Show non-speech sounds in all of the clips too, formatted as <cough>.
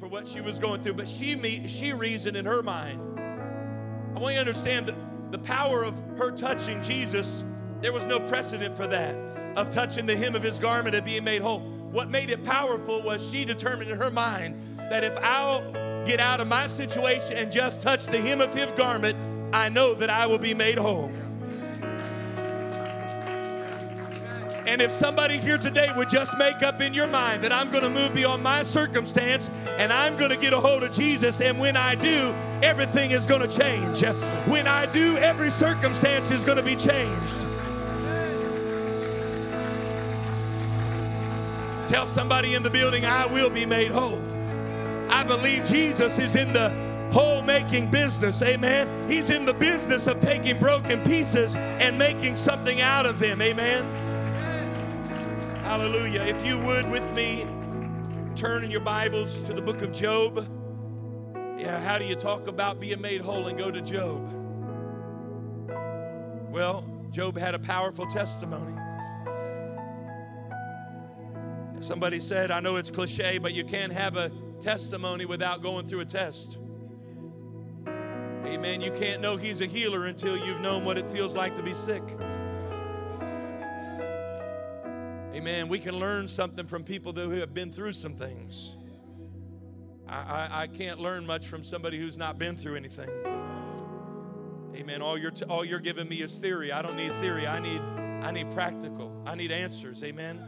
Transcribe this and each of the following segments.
for what she was going through, but she she reasoned in her mind. I want you to understand that the power of her touching Jesus, there was no precedent for that, of touching the hem of his garment and being made whole. What made it powerful was she determined in her mind that if I'll get out of my situation and just touch the hem of his garment, I know that I will be made whole. And if somebody here today would just make up in your mind that I'm going to move beyond my circumstance and I'm going to get a hold of Jesus, and when I do, everything is going to change. When I do, every circumstance is going to be changed. Tell somebody in the building, I will be made whole. I believe Jesus is in the whole making business. Amen. He's in the business of taking broken pieces and making something out of them. Amen. Hallelujah. If you would with me, turn in your Bibles to the book of Job. Yeah, how do you talk about being made whole and go to Job? Well, Job had a powerful testimony. Somebody said, I know it's cliche, but you can't have a testimony without going through a test. Amen. You can't know He's a healer until you've known what it feels like to be sick. Amen. We can learn something from people who have been through some things. I, I, I can't learn much from somebody who's not been through anything. Amen. All you're, t- all you're giving me is theory. I don't need theory. I need, I need practical. I need answers. Amen.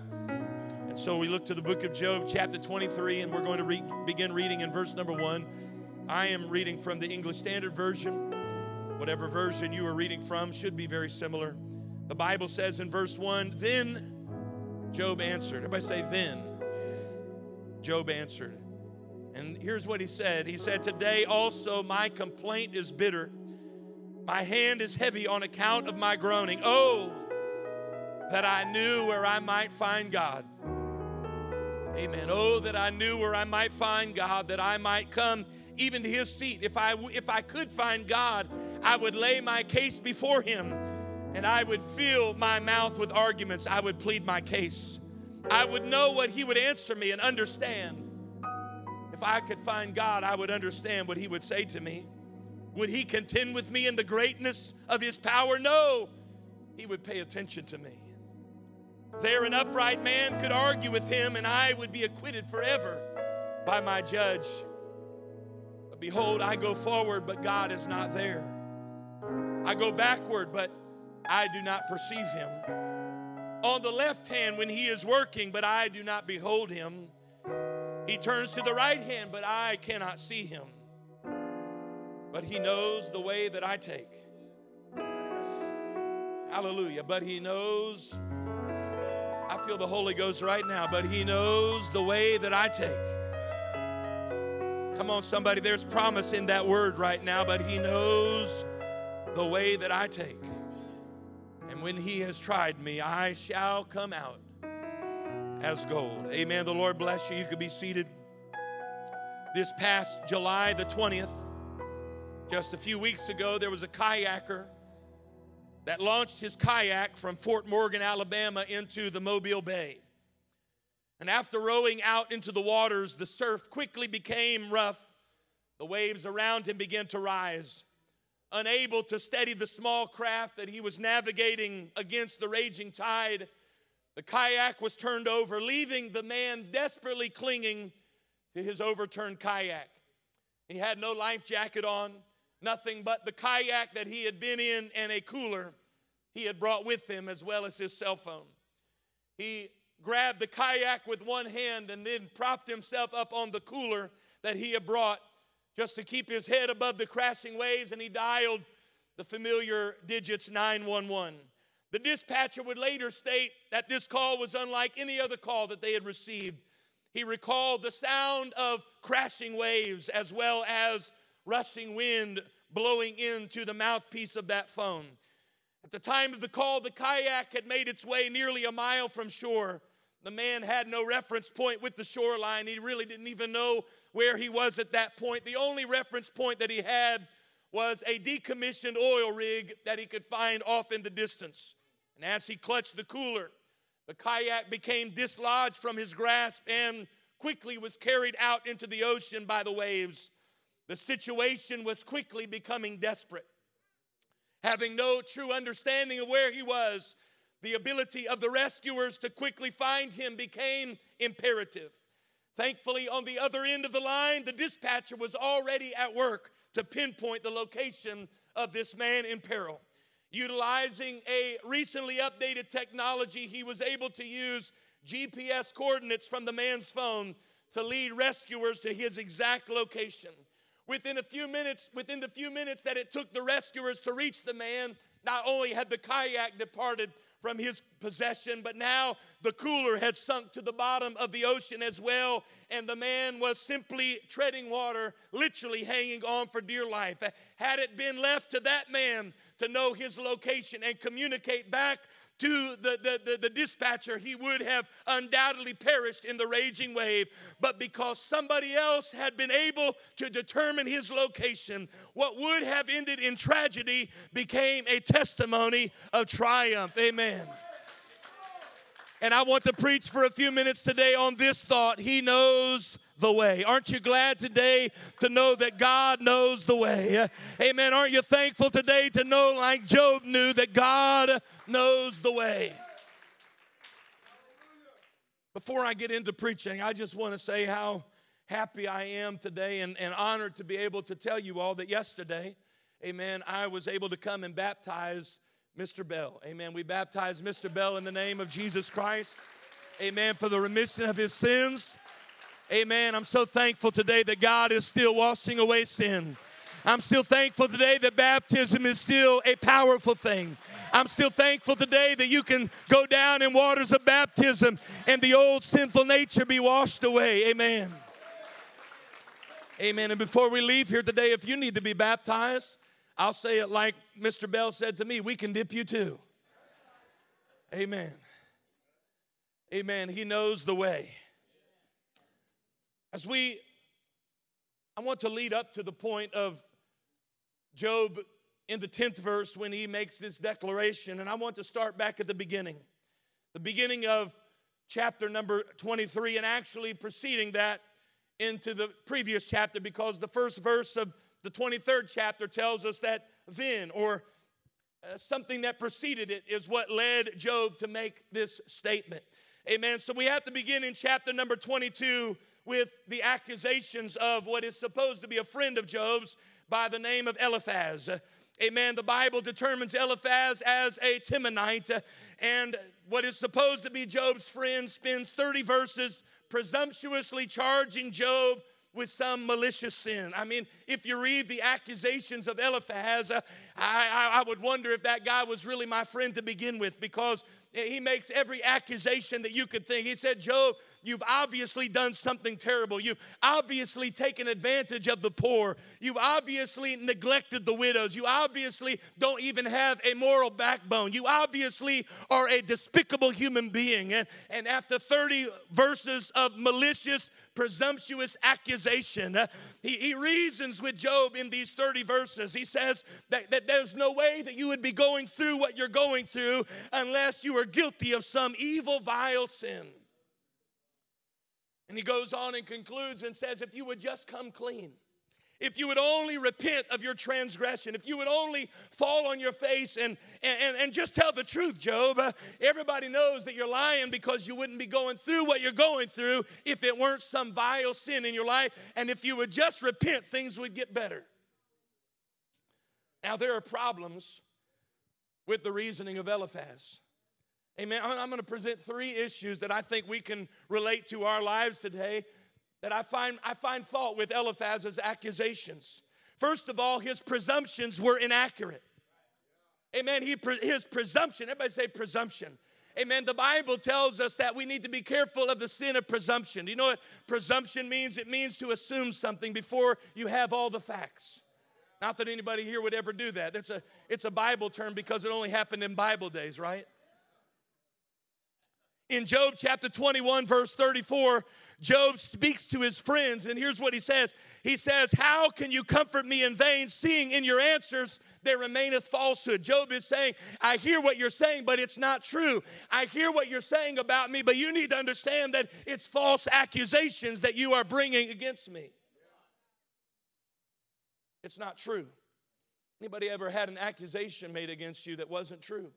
And so we look to the book of Job, chapter 23, and we're going to re- begin reading in verse number one. I am reading from the English Standard Version. Whatever version you are reading from should be very similar. The Bible says in verse 1 Then Job answered. Everybody say, then. Job answered. And here's what he said He said, Today also my complaint is bitter. My hand is heavy on account of my groaning. Oh, that I knew where I might find God. Amen. Oh, that I knew where I might find God, that I might come even to his seat. If I, if I could find God, I would lay my case before him and I would fill my mouth with arguments. I would plead my case. I would know what He would answer me and understand. If I could find God, I would understand what He would say to me. Would He contend with me in the greatness of His power? No, He would pay attention to me. There, an upright man could argue with Him, and I would be acquitted forever by my judge. But behold, I go forward, but God is not there. I go backward, but I do not perceive him. On the left hand, when he is working, but I do not behold him. He turns to the right hand, but I cannot see him. But he knows the way that I take. Hallelujah. But he knows, I feel the Holy Ghost right now, but he knows the way that I take. Come on, somebody, there's promise in that word right now, but he knows the way that I take. And when he has tried me, I shall come out as gold. Amen. The Lord bless you. You could be seated. This past July the 20th, just a few weeks ago, there was a kayaker that launched his kayak from Fort Morgan, Alabama, into the Mobile Bay. And after rowing out into the waters, the surf quickly became rough. The waves around him began to rise unable to steady the small craft that he was navigating against the raging tide. The kayak was turned over, leaving the man desperately clinging to his overturned kayak. He had no life jacket on, nothing but the kayak that he had been in and a cooler he had brought with him, as well as his cell phone. He grabbed the kayak with one hand and then propped himself up on the cooler that he had brought just to keep his head above the crashing waves, and he dialed the familiar digits 911. The dispatcher would later state that this call was unlike any other call that they had received. He recalled the sound of crashing waves as well as rushing wind blowing into the mouthpiece of that phone. At the time of the call, the kayak had made its way nearly a mile from shore. The man had no reference point with the shoreline. He really didn't even know where he was at that point. The only reference point that he had was a decommissioned oil rig that he could find off in the distance. And as he clutched the cooler, the kayak became dislodged from his grasp and quickly was carried out into the ocean by the waves. The situation was quickly becoming desperate. Having no true understanding of where he was, the ability of the rescuers to quickly find him became imperative. Thankfully, on the other end of the line, the dispatcher was already at work to pinpoint the location of this man in peril. Utilizing a recently updated technology, he was able to use GPS coordinates from the man's phone to lead rescuers to his exact location. Within a few minutes, within the few minutes that it took the rescuers to reach the man, not only had the kayak departed from his possession, but now the cooler had sunk to the bottom of the ocean as well, and the man was simply treading water, literally hanging on for dear life. Had it been left to that man to know his location and communicate back to the, the, the, the, dispatcher, he would have undoubtedly perished in the raging wave. But because somebody else had been able to determine his location, what would have ended in tragedy became a testimony of triumph. Amen. And I want to preach for a few minutes today on this thought He knows the way. Aren't you glad today to know that God knows the way? Amen. Aren't you thankful today to know, like Job knew, that God knows the way? Before I get into preaching, I just want to say how happy I am today and, and honored to be able to tell you all that yesterday, amen, I was able to come and baptize Mr. Bell. Amen. We baptize Mr. Bell in the name of Jesus Christ. Amen. For the remission of his sins. Amen. I'm so thankful today that God is still washing away sin. I'm still thankful today that baptism is still a powerful thing. I'm still thankful today that you can go down in waters of baptism and the old sinful nature be washed away. Amen. Amen. And before we leave here today, if you need to be baptized, I'll say it like Mr. Bell said to me we can dip you too. Amen. Amen. He knows the way. As we, I want to lead up to the point of Job in the 10th verse when he makes this declaration, and I want to start back at the beginning. The beginning of chapter number 23, and actually preceding that into the previous chapter, because the first verse of the 23rd chapter tells us that then, or uh, something that preceded it, is what led Job to make this statement. Amen. So we have to begin in chapter number 22 with the accusations of what is supposed to be a friend of Job's by the name of Eliphaz. Amen. The Bible determines Eliphaz as a Temanite, and what is supposed to be Job's friend spends 30 verses presumptuously charging Job with some malicious sin. I mean, if you read the accusations of Eliphaz, uh, I, I, I would wonder if that guy was really my friend to begin with because he makes every accusation that you could think. He said, Job, you've obviously done something terrible. You've obviously taken advantage of the poor. You've obviously neglected the widows. You obviously don't even have a moral backbone. You obviously are a despicable human being. And, and after 30 verses of malicious, presumptuous accusation, he, he reasons with Job in these 30 verses. He says that, that there's no way that you would be going through what you're going through unless you were guilty of some evil, vile sin. And he goes on and concludes and says, If you would just come clean, if you would only repent of your transgression, if you would only fall on your face and, and, and just tell the truth, Job, uh, everybody knows that you're lying because you wouldn't be going through what you're going through if it weren't some vile sin in your life. And if you would just repent, things would get better. Now, there are problems with the reasoning of Eliphaz. Amen. I'm going to present three issues that I think we can relate to our lives today that I find, I find fault with Eliphaz's accusations. First of all, his presumptions were inaccurate. Amen. He, his presumption, everybody say presumption. Amen. The Bible tells us that we need to be careful of the sin of presumption. Do you know what presumption means? It means to assume something before you have all the facts. Not that anybody here would ever do that. It's a, it's a Bible term because it only happened in Bible days, right? In Job chapter 21, verse 34, Job speaks to his friends, and here's what he says He says, How can you comfort me in vain, seeing in your answers there remaineth falsehood? Job is saying, I hear what you're saying, but it's not true. I hear what you're saying about me, but you need to understand that it's false accusations that you are bringing against me. It's not true. Anybody ever had an accusation made against you that wasn't true?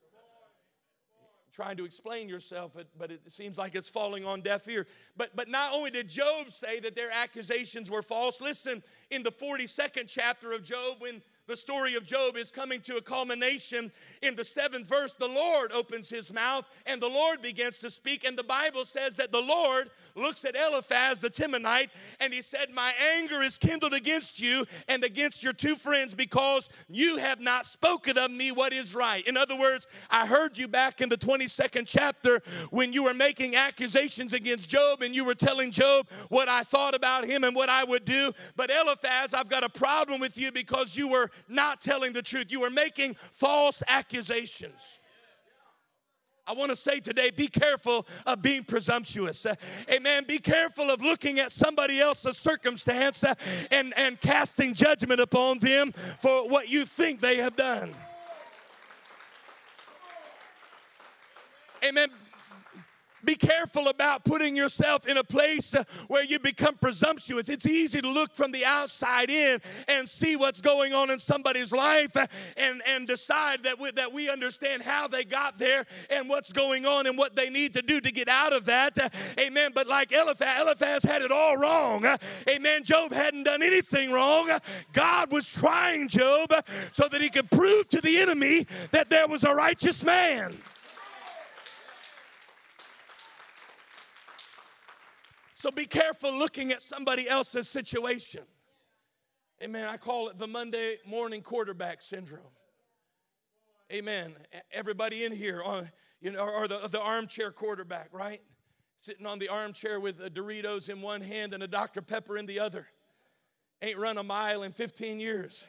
Trying to explain yourself, but it seems like it's falling on deaf ear. But, but not only did Job say that their accusations were false, listen, in the 42nd chapter of Job, when the story of Job is coming to a culmination. In the seventh verse, the Lord opens his mouth and the Lord begins to speak. And the Bible says that the Lord looks at Eliphaz the Temanite and he said, My anger is kindled against you and against your two friends because you have not spoken of me what is right. In other words, I heard you back in the 22nd chapter when you were making accusations against Job and you were telling Job what I thought about him and what I would do. But Eliphaz, I've got a problem with you because you were not telling the truth. You were making false accusations. I want to say today be careful of being presumptuous. Uh, amen. Be careful of looking at somebody else's circumstance uh, and, and casting judgment upon them for what you think they have done. Amen. Be careful about putting yourself in a place where you become presumptuous. It's easy to look from the outside in and see what's going on in somebody's life and, and decide that we, that we understand how they got there and what's going on and what they need to do to get out of that. Amen. But like Eliphaz, Eliphaz had it all wrong. Amen. Job hadn't done anything wrong. God was trying Job so that he could prove to the enemy that there was a righteous man. So be careful looking at somebody else's situation. Amen. I call it the Monday morning quarterback syndrome. Amen. Everybody in here, on, you know, or the, the armchair quarterback, right? Sitting on the armchair with Doritos in one hand and a Dr. Pepper in the other. Ain't run a mile in 15 years.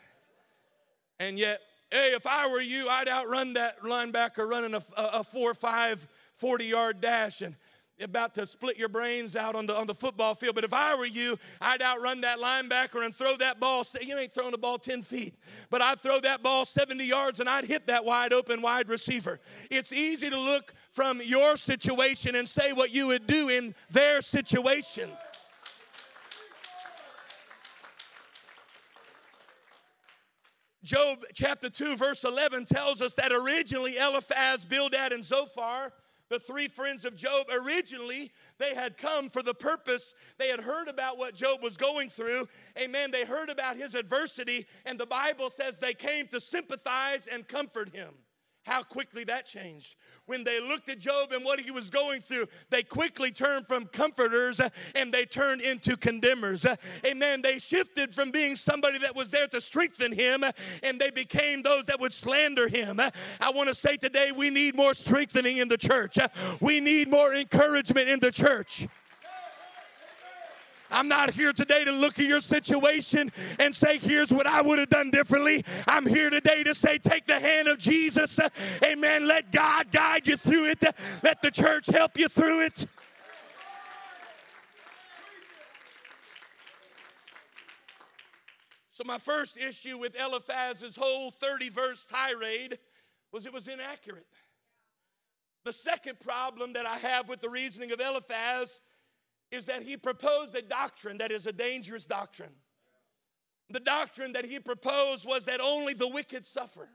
And yet, hey, if I were you, I'd outrun that linebacker running a, a, a 4 5 40 yard dash. And about to split your brains out on the, on the football field. But if I were you, I'd outrun that linebacker and throw that ball. You ain't throwing the ball 10 feet, but I'd throw that ball 70 yards and I'd hit that wide open wide receiver. It's easy to look from your situation and say what you would do in their situation. Job chapter 2, verse 11 tells us that originally Eliphaz, Bildad, and Zophar the three friends of Job, originally, they had come for the purpose, they had heard about what Job was going through. Amen. They heard about his adversity, and the Bible says they came to sympathize and comfort him how quickly that changed. When they looked at Job and what he was going through, they quickly turned from comforters and they turned into condemners. Amen. They shifted from being somebody that was there to strengthen him and they became those that would slander him. I want to say today we need more strengthening in the church, we need more encouragement in the church. I'm not here today to look at your situation and say, here's what I would have done differently. I'm here today to say, take the hand of Jesus. Amen. Let God guide you through it. Let the church help you through it. So, my first issue with Eliphaz's whole 30 verse tirade was it was inaccurate. The second problem that I have with the reasoning of Eliphaz is that he proposed a doctrine that is a dangerous doctrine. The doctrine that he proposed was that only the wicked suffer.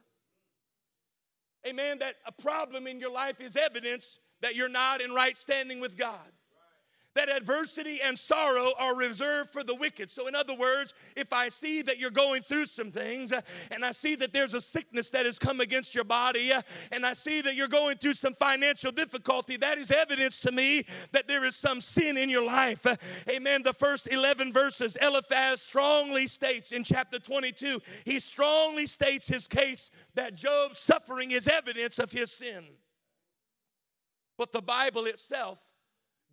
Amen. That a problem in your life is evidence that you're not in right standing with God that adversity and sorrow are reserved for the wicked. So, in other words, if I see that you're going through some things uh, and I see that there's a sickness that has come against your body uh, and I see that you're going through some financial difficulty, that is evidence to me that there is some sin in your life. Uh, amen. The first 11 verses, Eliphaz strongly states in chapter 22, he strongly states his case that Job's suffering is evidence of his sin. But the Bible itself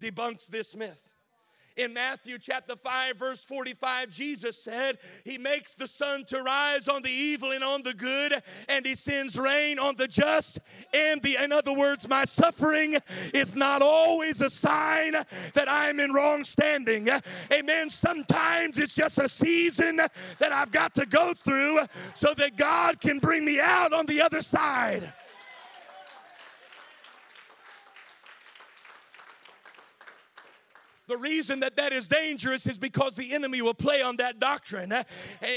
debunks this myth. In Matthew chapter 5, verse 45, Jesus said, He makes the sun to rise on the evil and on the good, and He sends rain on the just and the, in other words, my suffering is not always a sign that I'm in wrong standing. Amen. Sometimes it's just a season that I've got to go through so that God can bring me out on the other side. The reason that that is dangerous is because the enemy will play on that doctrine. Eh,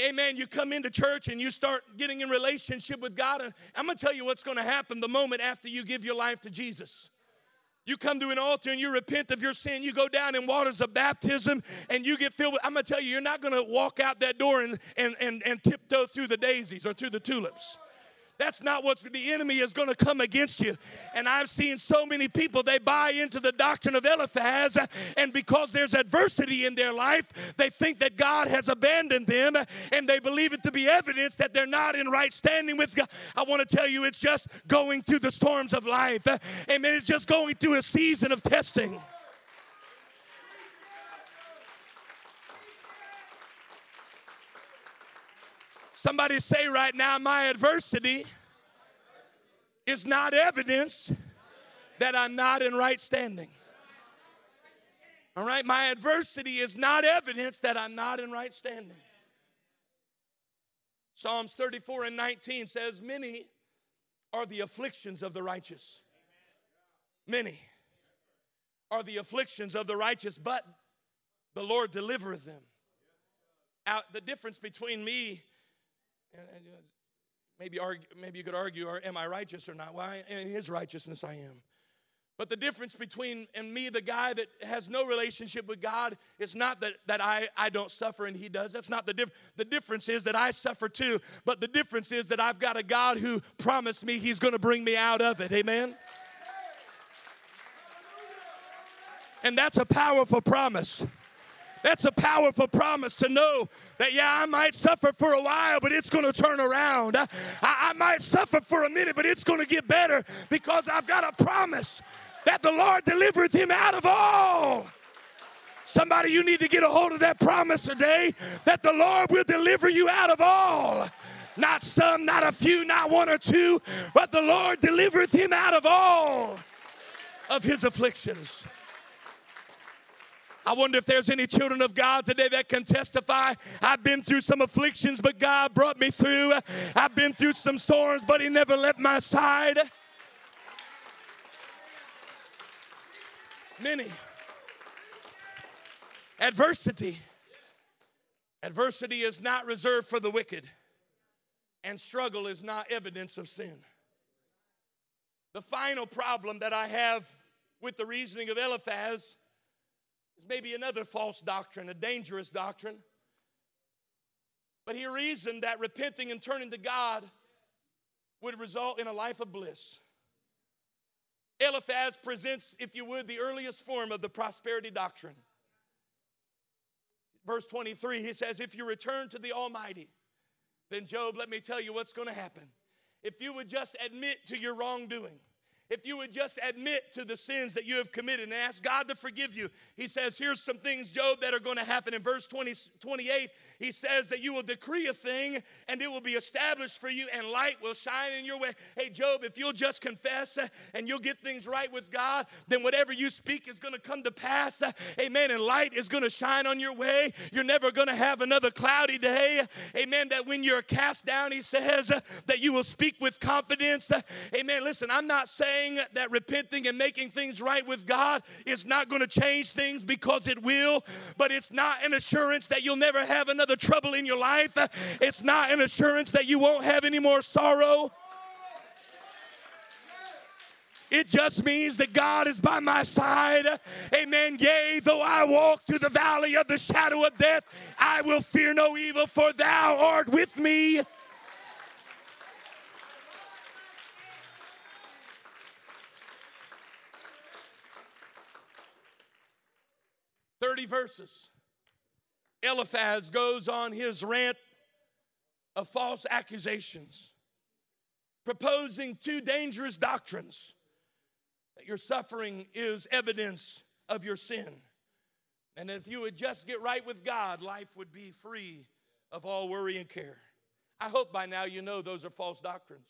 amen. You come into church and you start getting in relationship with God, and I'm going to tell you what's going to happen the moment after you give your life to Jesus. You come to an altar and you repent of your sin. You go down in waters of baptism and you get filled with. I'm going to tell you, you're not going to walk out that door and, and, and, and tiptoe through the daisies or through the tulips. That's not what the enemy is going to come against you. And I've seen so many people, they buy into the doctrine of Eliphaz, and because there's adversity in their life, they think that God has abandoned them, and they believe it to be evidence that they're not in right standing with God. I want to tell you, it's just going through the storms of life. Amen. It's just going through a season of testing. Somebody say right now, my adversity is not evidence that I'm not in right standing. All right, my adversity is not evidence that I'm not in right standing. Psalms 34 and 19 says, Many are the afflictions of the righteous. Many are the afflictions of the righteous, but the Lord delivereth them. Out the difference between me and, and maybe, argue, maybe you could argue, or am I righteous or not? Well, in His righteousness I am. But the difference between and me, the guy that has no relationship with God, is not that, that I, I don't suffer and he does. That's not the difference. The difference is that I suffer too. But the difference is that I've got a God who promised me he's going to bring me out of it. Amen? And that's a powerful promise. That's a powerful promise to know that, yeah, I might suffer for a while, but it's going to turn around. I, I might suffer for a minute, but it's going to get better because I've got a promise that the Lord delivereth him out of all. Somebody, you need to get a hold of that promise today that the Lord will deliver you out of all. Not some, not a few, not one or two, but the Lord delivereth him out of all of his afflictions. I wonder if there's any children of God today that can testify. I've been through some afflictions, but God brought me through. I've been through some storms, but He never left my side. Many. Adversity. Adversity is not reserved for the wicked, and struggle is not evidence of sin. The final problem that I have with the reasoning of Eliphaz maybe another false doctrine, a dangerous doctrine. But he reasoned that repenting and turning to God would result in a life of bliss. Eliphaz presents, if you would, the earliest form of the prosperity doctrine. Verse 23, he says, If you return to the Almighty, then Job, let me tell you what's going to happen. If you would just admit to your wrongdoing, if you would just admit to the sins that you have committed and ask God to forgive you. He says, Here's some things, Job, that are going to happen. In verse 20, 28, he says that you will decree a thing and it will be established for you and light will shine in your way. Hey, Job, if you'll just confess and you'll get things right with God, then whatever you speak is going to come to pass. Amen. And light is going to shine on your way. You're never going to have another cloudy day. Amen. That when you're cast down, he says that you will speak with confidence. Amen. Listen, I'm not saying saying that repenting and making things right with God is not going to change things because it will, but it's not an assurance that you'll never have another trouble in your life. It's not an assurance that you won't have any more sorrow. It just means that God is by my side. Amen. Yea, though I walk through the valley of the shadow of death, I will fear no evil, for thou art with me. 30 verses. Eliphaz goes on his rant of false accusations, proposing two dangerous doctrines that your suffering is evidence of your sin. And if you would just get right with God, life would be free of all worry and care. I hope by now you know those are false doctrines.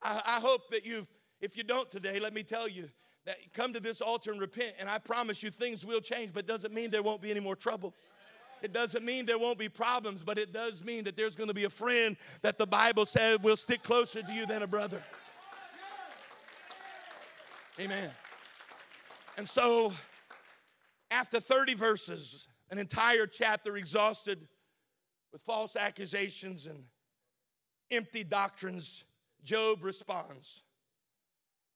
I, I hope that you've, if you don't today, let me tell you that come to this altar and repent, and I promise you things will change, but doesn't mean there won't be any more trouble. It doesn't mean there won't be problems, but it does mean that there's going to be a friend that the Bible said will stick closer to you than a brother. Amen. And so, after 30 verses, an entire chapter exhausted with false accusations and empty doctrines, Job responds.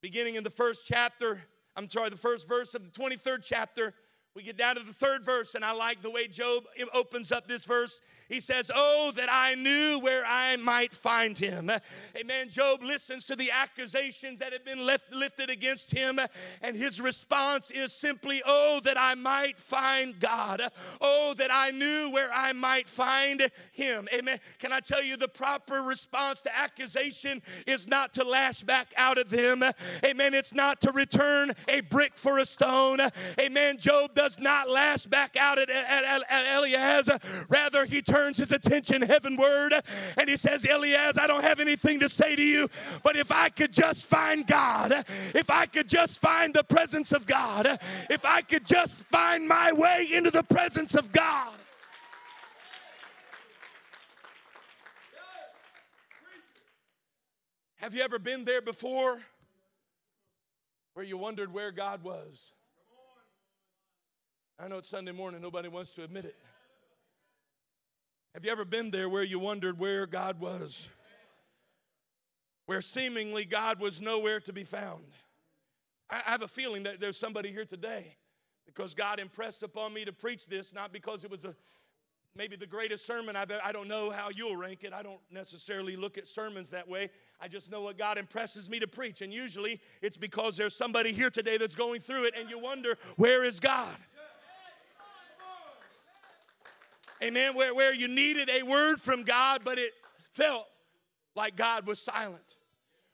Beginning in the first chapter, I'm sorry, the first verse of the 23rd chapter, we get down to the third verse, and I like the way Job opens up this verse. He says, Oh, that I knew where I might find him. Amen. Job listens to the accusations that have been left, lifted against him, and his response is simply, Oh, that I might find God. Oh, that I knew where I might find him. Amen. Can I tell you the proper response to accusation is not to lash back out at them. Amen. It's not to return a brick for a stone. Amen. Job does not lash back out at, at, at, at Eliphaz. Rather, he turns his attention heavenward and he says, Eliphaz, I don't have anything to say to you, but if I could just find God, if I could just find the presence of God, if I could just find my way into the presence of God. Have you ever been there before where you wondered where God was? I know it's Sunday morning, nobody wants to admit it. Have you ever been there where you wondered where God was? Where seemingly God was nowhere to be found. I have a feeling that there's somebody here today because God impressed upon me to preach this, not because it was a maybe the greatest sermon I've I don't know how you'll rank it. I don't necessarily look at sermons that way. I just know what God impresses me to preach. And usually it's because there's somebody here today that's going through it and you wonder, where is God? Amen. Where, where you needed a word from God, but it felt like God was silent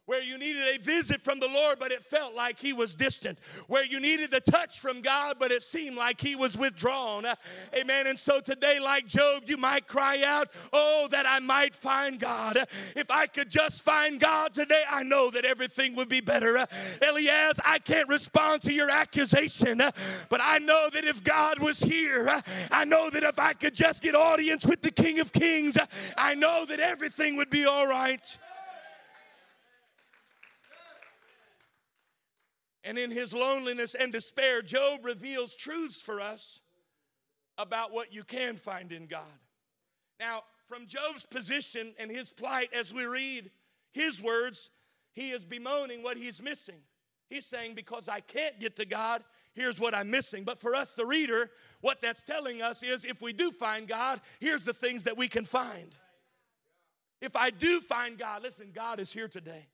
where you needed a visit from the Lord, but it felt like He was distant, where you needed the touch from God, but it seemed like He was withdrawn. Uh, amen. And so today, like Job, you might cry out, Oh, that I might find God. If I could just find God today, I know that everything would be better. Uh, Eliphaz, I can't respond to your accusation, uh, but I know that if God was here, uh, I know that if I could just get audience with the King of Kings, uh, I know that everything would be all right. And in his loneliness and despair, Job reveals truths for us about what you can find in God. Now, from Job's position and his plight, as we read his words, he is bemoaning what he's missing. He's saying, Because I can't get to God, here's what I'm missing. But for us, the reader, what that's telling us is if we do find God, here's the things that we can find. If I do find God, listen, God is here today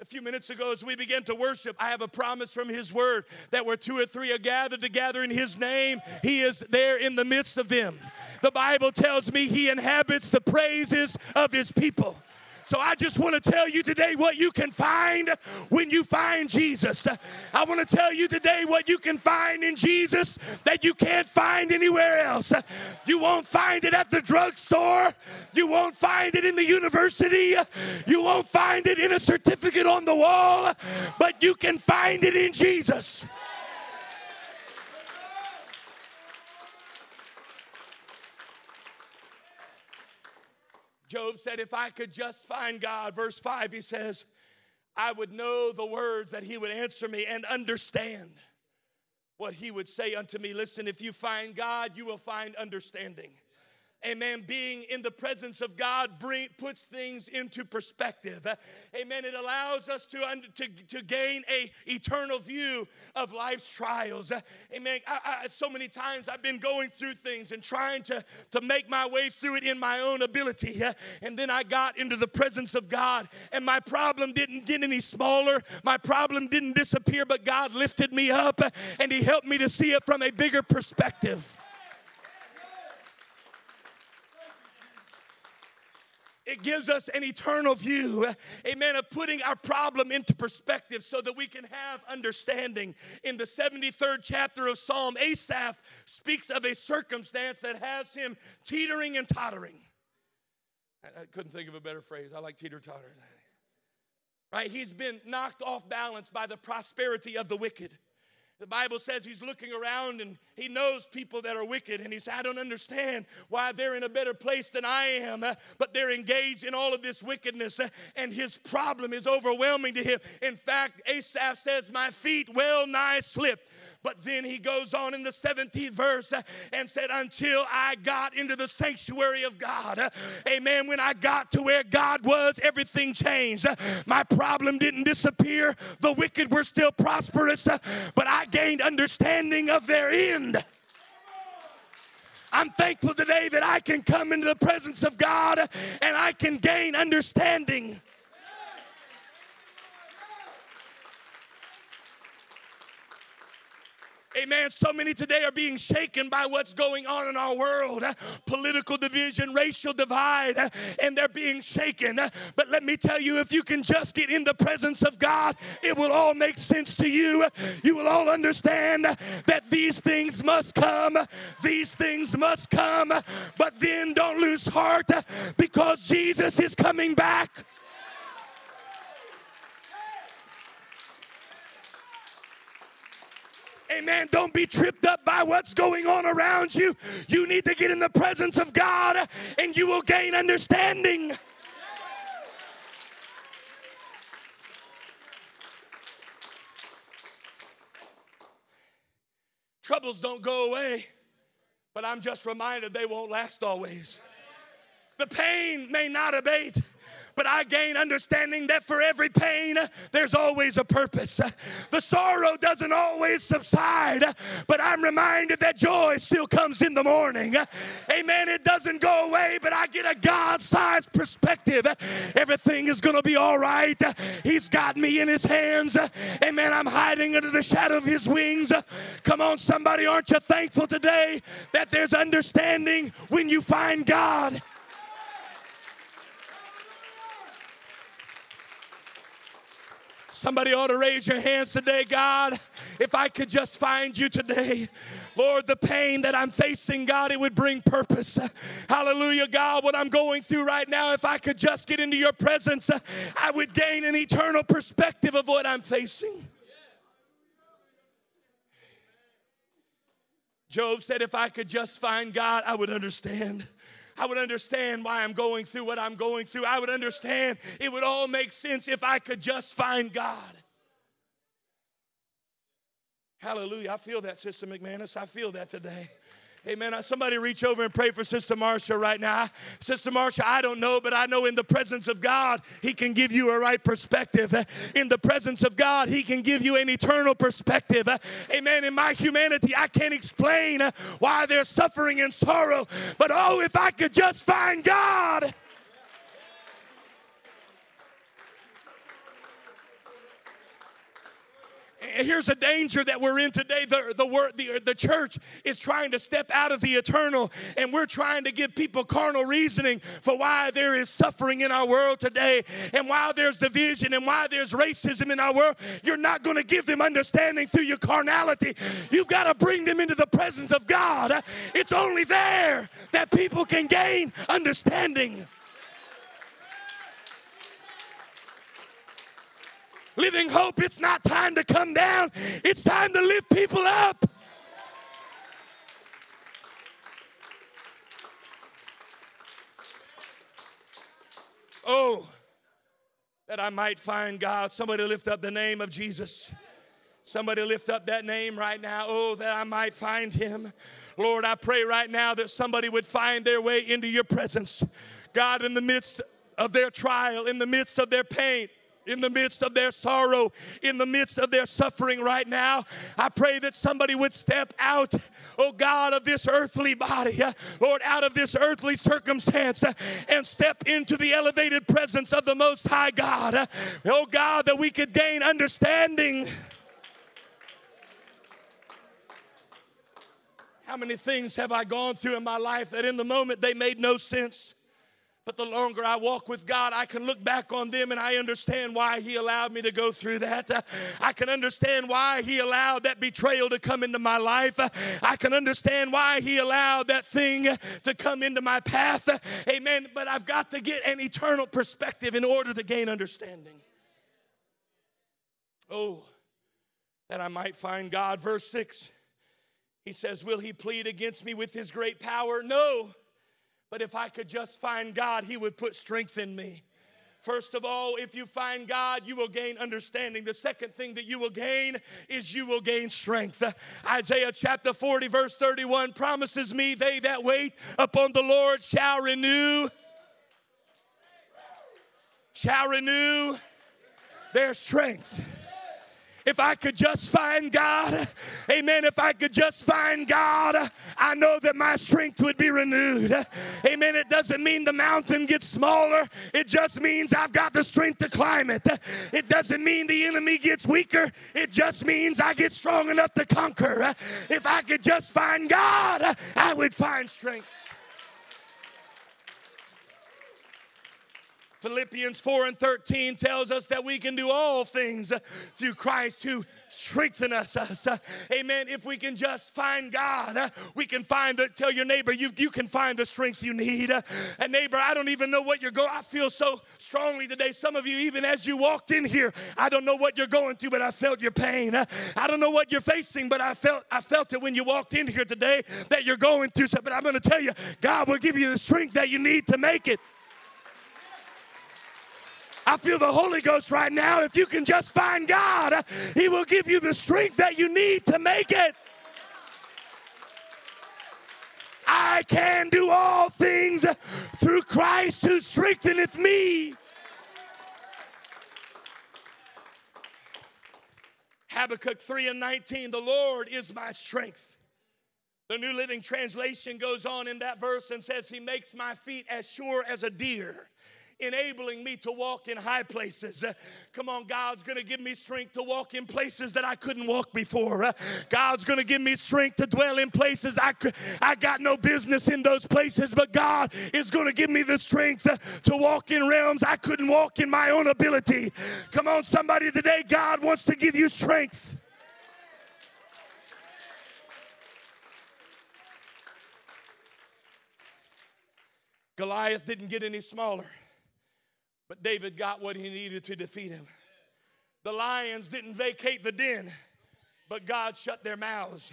a few minutes ago as we began to worship, I have a promise from His Word that where two or three are gathered together in His name, He is there in the midst of them. The Bible tells me He inhabits the praises of His people. So I just want to tell you today what you can find when you find Jesus. I want to tell you today what you can find in Jesus that you can't find anywhere else. You won't find it at the drugstore. You won't find it in the university. You won't find it in a certificate on the wall, but you can find it in Jesus. Job said, If I could just find God, verse 5, he says, I would know the words that he would answer me and understand what he would say unto me. Listen, if you find God, you will find understanding amen, being in the presence of God bring, puts things into perspective. Amen. It allows us to, to, to gain a eternal view of life's trials. Amen. I, I, so many times I've been going through things and trying to, to make my way through it in my own ability. And then I got into the presence of God, and my problem didn't get any smaller. My problem didn't disappear, but God lifted me up and He helped me to see it from a bigger perspective. It gives us an eternal view, amen, of putting our problem into perspective so that we can have understanding. In the 73rd chapter of Psalm, Asaph speaks of a circumstance that has him teetering and tottering. I, couldn't think of a better phrase. I like teeter totter. Right? He's been knocked off balance by the prosperity of the wicked. The Bible says he's looking around and he knows people that are wicked, and he says, I don't understand why they're in a better place than I am, uh, but they're engaged in all of this wickedness, uh, and his problem is overwhelming to him. In fact, Asaph says, My feet well nigh slipped. But then he goes on in the 17th verse uh, and said, Until I got into the sanctuary of God. Uh, amen. When I got to where God was, everything changed. Uh, my problem didn't disappear. The wicked were still prosperous, but I gained understanding of their end. I'm thankful today that I can come into the presence of God and I can gain understanding. Amen. So many today are being shaken by what's going on in our world political division, racial divide, and they're being shaken. But let me tell you, if you can just get in the presence of God, it will all make sense to you. You will all understand that these things must come. These things must come. But then don't lose heart because Jesus is coming back. Amen. Don't be tripped up by what's going on around you. You need to get in the presence of God and you will gain understanding. Troubles don't go away, but I'm just reminded they won't last always. The pain may not abate, but I gain understanding that for every pain, there's always a purpose. The sorrow doesn't always subside, but I'm reminded that joy still comes in the morning. Amen. It doesn't go away, but I get a God sized perspective. Everything is going to be all right. He's got me in His hands. Amen. I'm hiding under the shadow of His wings. Come on, somebody, aren't you thankful today that there's understanding when you find God? Somebody ought to raise your hands today, God. If I could just find you today, Lord, the pain that I'm facing, God, it would bring purpose. Hallelujah, God, what I'm going through right now, if I could just get into your presence, I would gain an eternal perspective of what I'm facing. Job said, If I could just find God, I would understand. I would understand why I'm going through what I'm going through. I would understand. It would all make sense if I could just find God. Hallelujah. I feel that, Sister McManus. I feel that today. Amen. Uh, somebody reach over and pray for Sister Marcia right now. Sister Marcia, I don't know, but I know in the presence of God, He can give you a right perspective. In the presence of God, He can give you an eternal perspective. Amen. In my humanity, I can't explain why there's suffering and sorrow, but oh, if I could just find God. Here's a danger that we're in today. The, the, word, the, the church is trying to step out of the eternal, and we're trying to give people carnal reasoning for why there is suffering in our world today, and why there's division, and why there's racism in our world. You're not going to give them understanding through your carnality. You've got to bring them into the presence of God. It's only there that people can gain understanding. Living hope, it's not time to come down, it's time to lift people up. Oh, that I might find God. Somebody lift up the name of Jesus. Somebody lift up that name right now. Oh, that I might find him. Lord, I pray right now that somebody would find their way into your presence. God, in the midst of their trial, in the midst of their pain, in the midst of their sorrow, in the midst of their suffering right now. I pray that somebody would step out, oh God, of this earthly body, uh, Lord, out of this earthly circumstance uh, and step into the elevated presence of the Most High God. Uh, oh God, that we could gain understanding. How many things have I gone through in my life that in the moment they made no sense? But the longer I walk with God, I can look back on them and I understand why He allowed me to go through that. Uh, I can understand why He allowed that betrayal to come into my life. Uh, I can understand why He allowed that thing to come into my path. Uh, amen. But I've got to get an eternal perspective in order to gain understanding. Oh, that I might find God. Verse 6, he says, Will he plead against me with his great power? No. But if I could just find God, he would put strength in me. First of all, if you find God, you will gain understanding. The second thing that you will gain is you will gain strength. Isaiah chapter 40, verse 31 promises me, They that wait upon the Lord shall renew, shall renew their strength if I could just find God, amen, if I could just find God, I know that my strength would be renewed. Amen. It doesn't mean the mountain gets smaller, it just means I've got the strength to climb it. It doesn't mean the enemy gets weaker, it just means I get strong enough to conquer. If I could just find God, I would find strength. Philippians 4 and 13 tells us that we can do all things through Christ who strengthen us. Amen. If we can just find God, we can find the, tell your neighbor, you, you can find the strength you need. And neighbor, I don't even know what you're going, I feel so strongly today. Some of you, even as you walked in here, I don't know what you're going through, but I felt your pain. I don't know what you're facing, but I felt, I felt it when you walked in here today that you're going through. But I'm going to tell you, God will give you the strength that you need to make it. I feel the Holy Ghost right now. If you can just find God, He will give you the strength that you need to make it. I can do all things through Christ who strengtheneth me. Habakkuk 3 and 19, the Lord is my strength. The New Living Translation goes on in that verse and says, He makes my feet as sure as a deer enabling me to walk in high places. Come on, God's gonna give me strength to walk in places that I couldn't walk before. God's gonna give me strength to dwell in places I could, I got no business in those places, but God is gonna give me the strength to walk in realms I couldn't walk in my own ability. Come on, somebody today, God wants to give you strength. Goliath didn't get any smaller. But David got what he needed to defeat him. The lions didn't vacate the den, but God shut their mouths.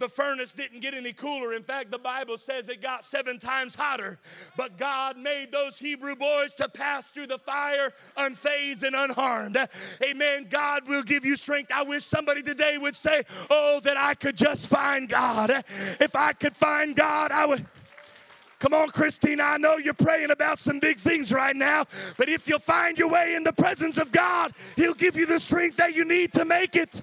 The furnace didn't get any cooler. In fact, the Bible says it got seven times hotter. But God made those Hebrew boys to pass through the fire unfazed and unharmed. Amen. God will give you strength. I wish somebody today would say, Oh, that I could just find God. If I could find God, I would. Come on, Christina, I know you're praying about some big things right now, but if you'll find your way in the presence of God, He'll give you the strength that you need to make it.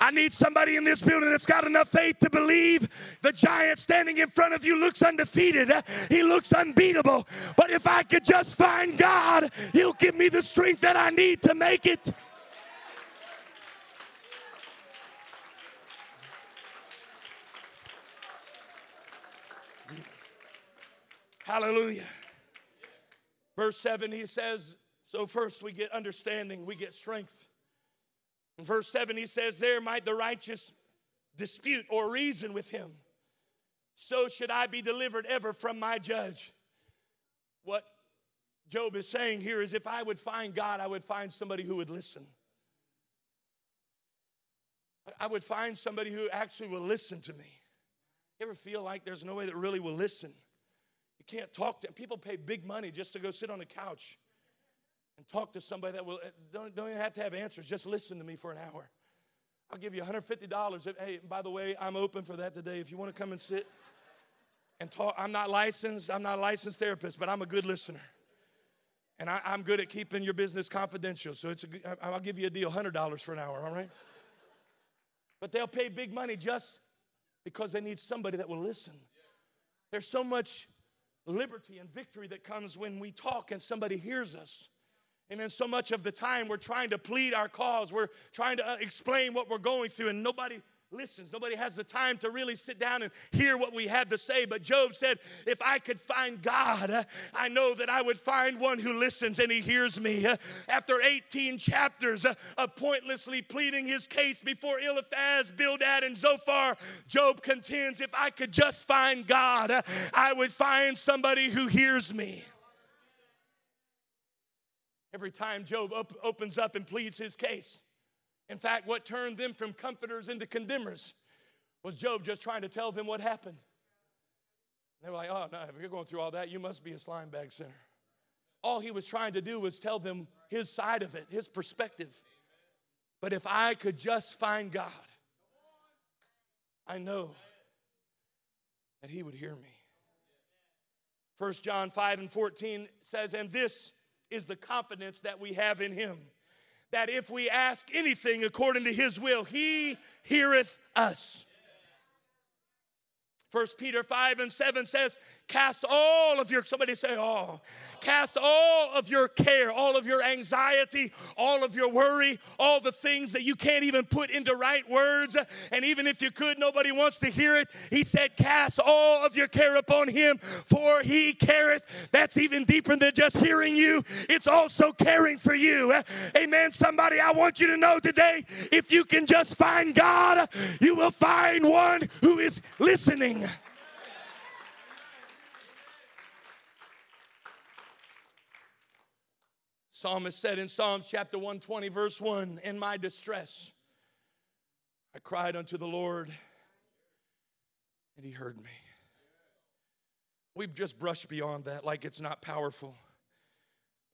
I need somebody in this building that's got enough faith to believe the giant standing in front of you looks undefeated. He looks unbeatable. But if I could just find God, He'll give me the strength that I need to make it. Hallelujah. Verse 7, he says, So first we get understanding, we get strength. In verse 7, he says, There might the righteous dispute or reason with him. So should I be delivered ever from my judge. What Job is saying here is if I would find God, I would find somebody who would listen. I would find somebody who actually will listen to me. You ever feel like there's no way that really will listen? You can't talk to them. People pay big money just to go sit on a couch and talk to somebody that will, eh, don't, don't even have to have answers. Just listen to me for an hour. I'll give you $150. If, hey, by the way, I'm open for that today. If you want to come and sit and talk, I'm not licensed. I'm not a licensed therapist, but I'm a good listener. And I, am good at keeping your business confidential. So it's a, I'll give you a deal, $100 for an hour, all right? But they'll pay big money just because they need somebody that will listen. There's so much liberty and victory that comes when we talk and somebody hears us. And then so much of the time we're trying to plead our cause, we're trying to uh, explain what we're going through, and nobody listens. Nobody has the time to really sit down and hear what we had to say. But Job said, If I could find God, I know that I would find one who listens and he hears me. After 18 chapters of pointlessly pleading his case before Eliphaz, Bildad, and Zophar, Job contends, If I could just find God, I would find somebody who hears me. Every time Job op- opens up and pleads his case, in fact, what turned them from comforters into condemners was Job just trying to tell them what happened. They were like, oh, no, if you're going through all that, you must be a slime bag sinner. All he was trying to do was tell them his side of it, his perspective. But if I could just find God, I know that he would hear me. 1 John 5 and 14 says, And this is the confidence that we have in him that if we ask anything according to his will, he heareth us. First Peter 5 and 7 says, Cast all of your, somebody say all, cast all of your care, all of your anxiety, all of your worry, all the things that you can't even put into right words. And even if you could, nobody wants to hear it. He said, Cast all of your care upon him, for he careth. That's even deeper than just hearing you, it's also caring for you. Amen. Somebody, I want you to know today if you can just find God, you will find one who is listening. Psalmist said in Psalms chapter 120, verse 1 In my distress, I cried unto the Lord, and he heard me. We've just brushed beyond that like it's not powerful.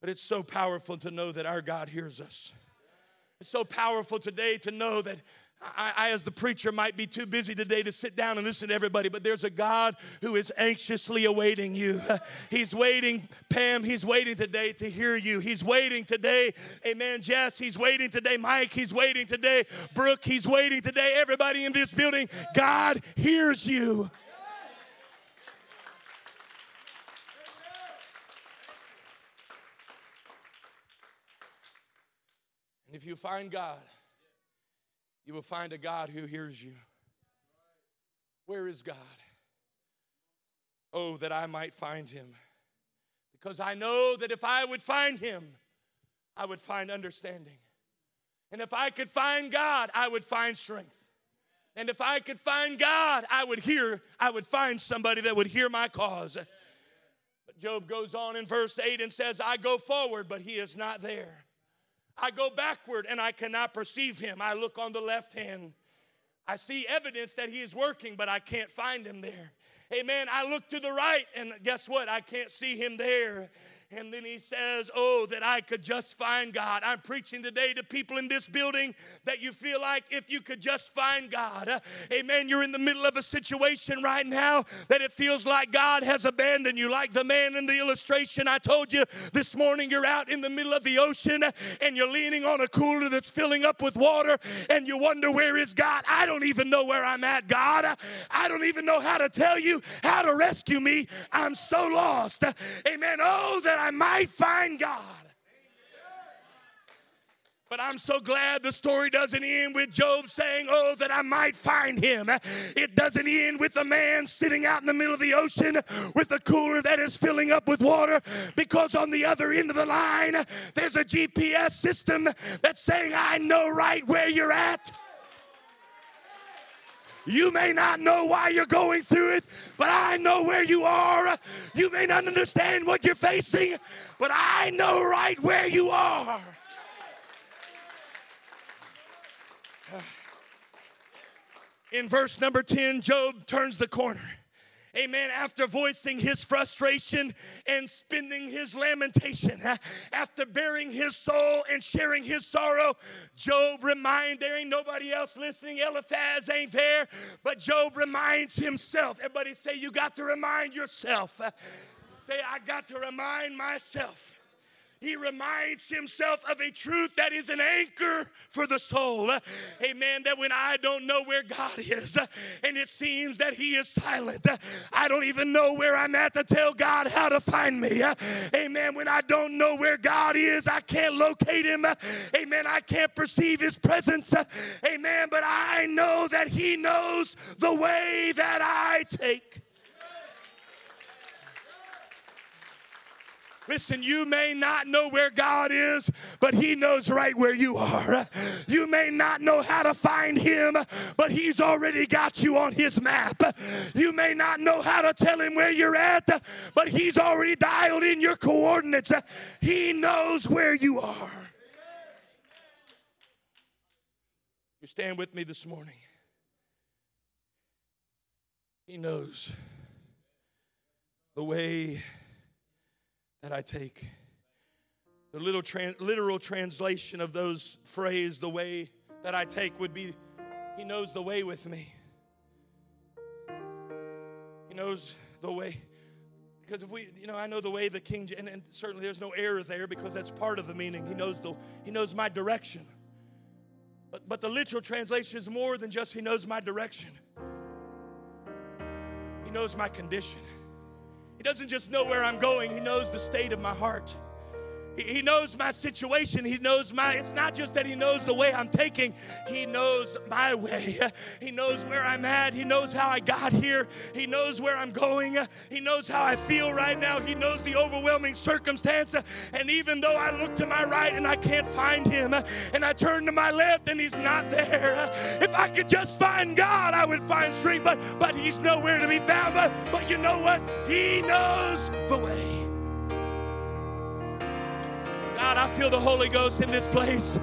But it's so powerful to know that our God hears us. It's so powerful today to know that I, I, as the preacher, might be too busy today to sit down and listen to everybody, but there's a God who is anxiously awaiting you. <laughs> He's waiting, Pam, he's waiting today to hear you. He's waiting today, amen, Jess, he's waiting today, Mike, he's waiting today, Brooke, he's waiting today, everybody in this building. God hears you. And if you find God, you will find a God who hears you. Where is God? Oh, that I might find him. Because I know that if I would find him, I would find understanding. And if I could find God, I would find strength. And if I could find God, I would hear, I would find somebody that would hear my cause. But Job goes on in verse 8 and says, I go forward, but he is not there. I go backward and I cannot perceive him. I look on the left hand. I see evidence that he is working, but I can't find him there. Amen. I look to the right and guess what? I can't see him there. And then he says, Oh, that I could just find God. I'm preaching today to people in this building that you feel like if you could just find God. Uh, amen. You're in the middle of a situation right now that it feels like God has abandoned you. Like the man in the illustration I told you this morning, you're out in the middle of the ocean and you're leaning on a cooler that's filling up with water and you wonder, Where is God? I don't even know where I'm at, God. I don't even know how to tell you how to rescue me. I'm so lost. Amen. Oh, that that I might find God. But I'm so glad the story doesn't end with Job saying, Oh, that I might find him. It doesn't end with a man sitting out in the middle of the ocean with a cooler that is filling up with water, because on the other end of the line, there's a GPS system that's saying, I know right where you're at. You may not know why you're going through it, but I know where you are. You may not understand what you're facing, but I know right where you are. <sighs> In verse number 10, Job turns the corner amen, after voicing his frustration and spending his lamentation, after bearing his soul and sharing his sorrow, Job reminds there ain't nobody else listening. Eliphaz ain't there, but Job reminds himself. Everybody say, You got to remind yourself. Say, I got to remind myself he reminds himself of a truth that is an anchor for the soul. Amen. That when I don't know where God is and it seems that he is silent, I don't even know where I'm at to tell God how to find me. Amen. When I don't know where God is, I can't locate him. Amen. I can't perceive his presence. Amen. But I know that he knows the way that I take. Listen, you may not know where God is, but He knows right where you are. You may not know how to find Him, but He's already got you on His map. You may not know how to tell Him where you're at, but He's already dialed in your coordinates. He knows where you are. You stand with me this morning. He knows the way I take. The little literal translation of those phrase, the way that I take, would be He knows the way with me. He knows the way. Because if we, you know, I know the way the King, and, and certainly there's no error there because that's part of the meaning. He knows the, He knows my direction. But, but the literal translation is more than just He knows my direction. He knows my condition. He doesn't just know where I'm going, He knows the state of my heart. He knows my situation. He knows my, it's not just that He knows the way I'm taking, He knows my way. He knows where I'm at. He knows how I got here. He knows where I'm going. He knows how I feel right now. He knows the overwhelming circumstance. And even though I look to my right and I can't find Him, and I turn to my left and He's not there, if I could just find God, I would find strength. But, but He's nowhere to be found. But, but you know what? He knows the way. God, I feel the Holy Ghost in this place.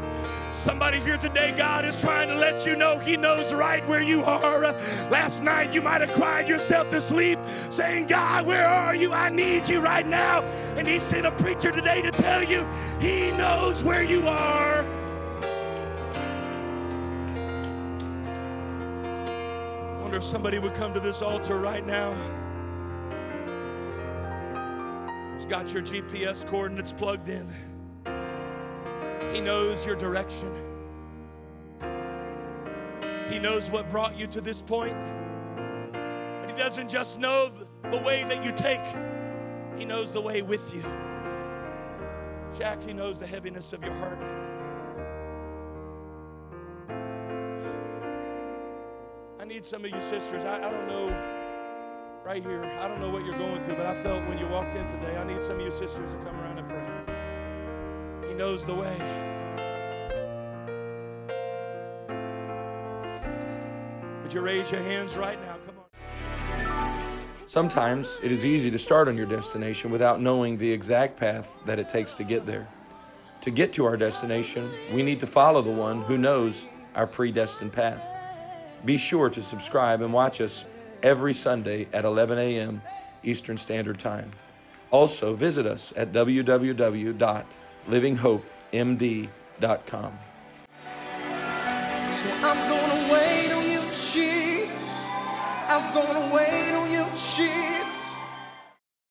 Somebody here today, God is trying to let you know He knows right where you are. Last night, you might have cried yourself to sleep saying, God, where are you? I need you right now. And He sent a preacher today to tell you He knows where you are. I wonder if somebody would come to this altar right now. He's got your GPS coordinates plugged in. He knows your direction. He knows what brought you to this point. But He doesn't just know the way that you take, He knows the way with you. Jack, He knows the heaviness of your heart. I need some of you sisters. I, I don't know right here. I don't know what you're going through, but I felt when you walked in today, I need some of you sisters to come around. Knows the way. Would you raise your hands right now? Come on. Sometimes it is easy to start on your destination without knowing the exact path that it takes to get there. To get to our destination, we need to follow the one who knows our predestined path. Be sure to subscribe and watch us every Sunday at 11 a.m. Eastern Standard Time. Also, visit us at www livinghopemd.com. So I'm gonna wait on you, Jesus. I'm gonna wait.